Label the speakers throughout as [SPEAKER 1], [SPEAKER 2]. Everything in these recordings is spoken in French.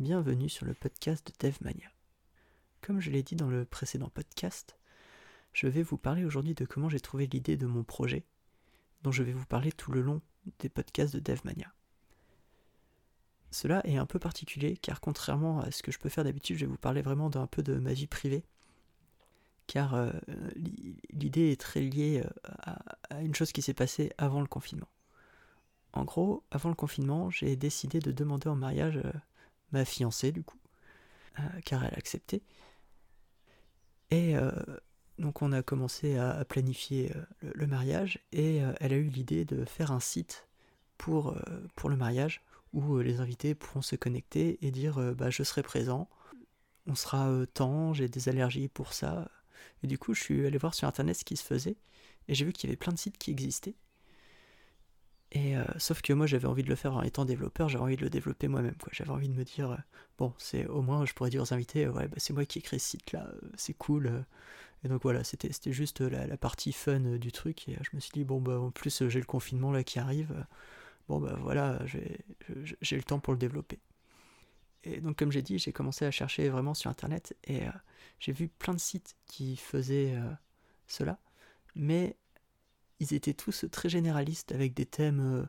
[SPEAKER 1] bienvenue sur le podcast de DevMania. Comme je l'ai dit dans le précédent podcast, je vais vous parler aujourd'hui de comment j'ai trouvé l'idée de mon projet, dont je vais vous parler tout le long des podcasts de DevMania. Cela est un peu particulier car contrairement à ce que je peux faire d'habitude, je vais vous parler vraiment d'un peu de ma vie privée, car euh, l'idée est très liée euh, à une chose qui s'est passée avant le confinement. En gros, avant le confinement, j'ai décidé de demander en mariage euh, ma fiancée, du coup, euh, car elle a accepté. Et euh, donc on a commencé à, planifier le, mariage, et elle a eu l'idée de faire un site pour, pour le mariage, où les invités pourront se connecter et dire bah, je serai présent, on sera temps, j'ai des allergies pour ça. Et du coup, je suis allé voir sur internet ce qui se faisait, et j'ai vu qu'il y avait plein de sites qui existaient. Euh, sauf que moi j'avais envie de le faire en étant développeur, j'avais envie de le développer moi-même. Quoi. J'avais envie de me dire, euh, bon, c'est au moins je pourrais dire aux invités, ouais, bah, c'est moi qui ai créé ce site-là, euh, c'est cool. Et donc voilà, c'était, juste la, partie fun du truc. Et je me suis dit, bon, bah en plus j'ai le confinement là qui arrive, bon, bah voilà, j'ai le temps pour le développer. Et donc comme j'ai dit, j'ai commencé à chercher vraiment sur Internet et j'ai vu plein de sites qui faisaient cela. Mais ils étaient tous très généralistes avec des thèmes euh,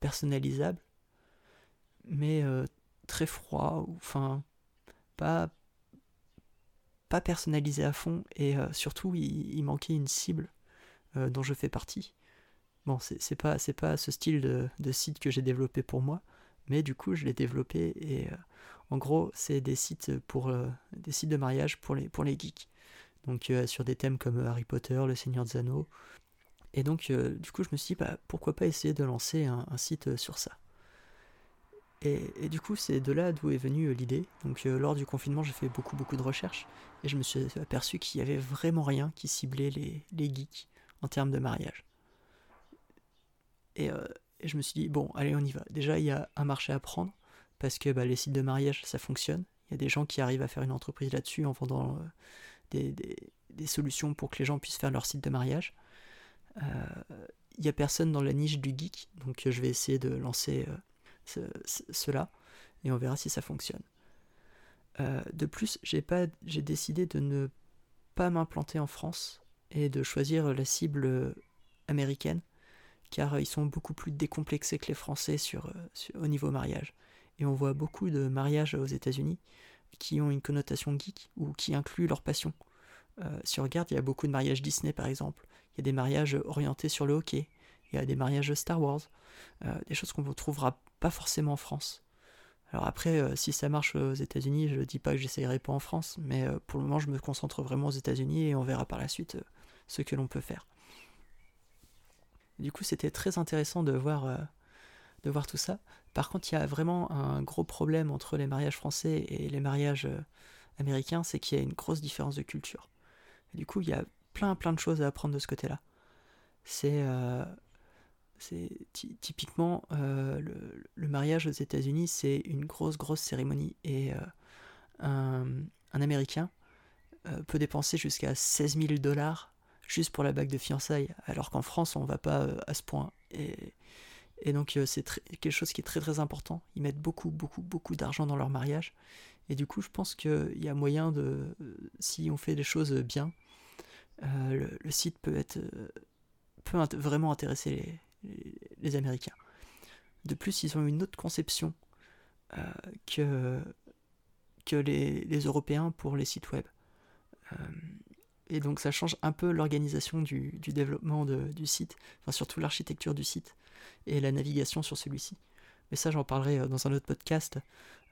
[SPEAKER 1] personnalisables, mais euh, très froids, enfin pas pas personnalisés à fond et euh, surtout il, manquait une cible dont je fais partie. Bon, c'est pas pas ce style de, site que j'ai développé pour moi, mais du coup je l'ai développé et en gros c'est des sites pour des sites de mariage pour les pour les geeks. Donc sur des thèmes comme Harry Potter, Le Seigneur des Anneaux, et donc, euh, du coup, je me suis dit, bah, pourquoi pas essayer de lancer un, site euh, sur ça. Et, du coup, c'est de là d'où est venue euh, l'idée. Donc, lors du confinement, j'ai fait beaucoup, beaucoup de recherches. Et je me suis aperçu qu'il y avait vraiment rien qui ciblait les, geeks en termes de mariage. Et, je me suis dit, bon, allez, on y va. Déjà, il y a un marché à prendre. Parce que bah, les sites de mariage, ça fonctionne. Il y a des gens qui arrivent à faire une entreprise là-dessus en vendant des solutions pour que les gens puissent faire leur site de mariage il euh, n'y a personne dans la niche du geek, donc euh, je vais essayer de lancer euh, cela et on verra si ça fonctionne. de plus, j'ai décidé de ne pas m'implanter en France et de choisir la cible américaine, car ils sont beaucoup plus décomplexés que les Français sur, au niveau mariage. Et on voit beaucoup de mariages aux États-Unis qui ont une connotation geek ou qui incluent leur passion. Si on regarde, il y a beaucoup de mariages Disney par exemple, il y a des mariages orientés sur le hockey, il y a des mariages Star Wars, euh, des choses qu'on ne trouvera pas forcément en France. Alors après, euh, si ça marche aux États-Unis, je ne dis pas que j'essayerai pas en France, mais euh, pour le moment, je me concentre vraiment aux États-Unis et on verra par la suite ce que l'on peut faire. Du coup, c'était très intéressant de voir tout ça. Par contre, il y a vraiment un gros problème entre les mariages français et les mariages américains, c'est qu'il y a une grosse différence de culture. Du coup, il y a plein plein de choses à apprendre de ce côté-là. C'est euh, typiquement euh, le, mariage aux États-Unis, c'est une grosse grosse cérémonie et euh, un, Américain peut dépenser jusqu'à 16 000 dollars juste pour la bague de fiançailles, alors qu'en France on va pas à ce point. Et donc c'est quelque chose qui est très très important. Ils mettent beaucoup beaucoup beaucoup d'argent dans leur mariage. Et du coup je pense qu'il y a moyen de, si on fait les choses bien, euh, le, site peut être euh, peut vraiment intéresser les, Américains. De plus, ils ont une autre conception euh, que, que les, Européens pour les sites web. Et donc ça change un peu l'organisation du, développement du site, enfin surtout l'architecture du site et la navigation sur celui-ci. Mais ça, j'en parlerai dans un autre podcast.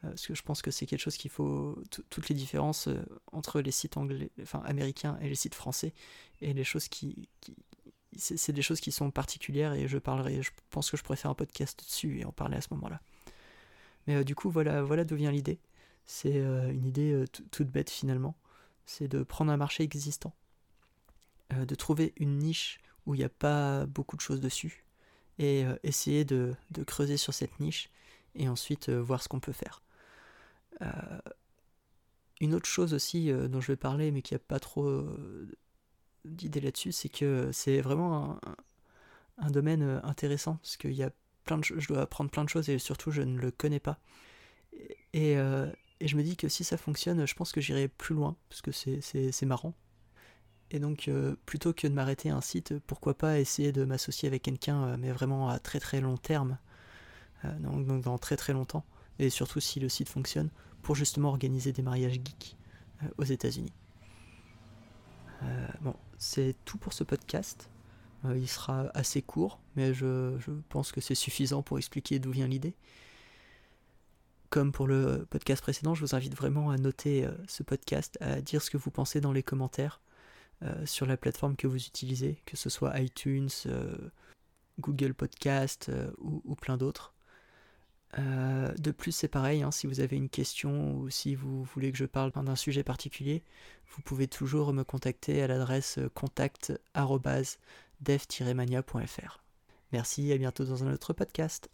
[SPEAKER 1] Euh, parce que je pense que c'est quelque chose qu'il faut toutes les différences euh, entre les sites anglais, enfin américains et les sites français et les choses qui, c'est des choses qui sont particulières et je parlerai, je pense que je pourrais faire un podcast dessus et en parler à ce moment-là. Mais euh, du coup, voilà, voilà d'où vient l'idée. C'est une idée toute bête finalement. C'est de prendre un marché existant, de trouver une niche où il n'y a pas beaucoup de choses dessus et essayer de, creuser sur cette niche et ensuite voir ce qu'on peut faire. Euh, une autre chose aussi euh, dont je vais parler, mais qui a pas trop euh, d'idées là-dessus, c'est que c'est vraiment un, domaine intéressant, parce qu'il y a plein de je dois apprendre plein de choses et surtout je ne le connais pas. Et, je me dis que si ça fonctionne, je pense que j'irai plus loin, parce que c'est marrant. Et donc, plutôt que de m'arrêter à un site, pourquoi pas essayer de m'associer avec quelqu'un, mais vraiment à très très long terme, donc, donc, dans très très longtemps, et surtout si le site fonctionne, pour justement organiser des mariages geeks aux États-Unis. bon, c'est tout pour ce podcast. Euh, il sera assez court, mais je, pense que c'est suffisant pour expliquer d'où vient l'idée. Comme pour le podcast précédent, je vous invite vraiment à noter euh, ce podcast, à dire ce que vous pensez dans les commentaires euh, sur la plateforme que vous utilisez, que ce soit iTunes, Google Podcast ou, plein d'autres. de plus, c'est pareil, hein, si vous avez une question ou si vous voulez que je parle d'un sujet particulier, vous pouvez toujours me contacter à l'adresse contact dev-mania.fr. Merci, à bientôt dans un autre podcast.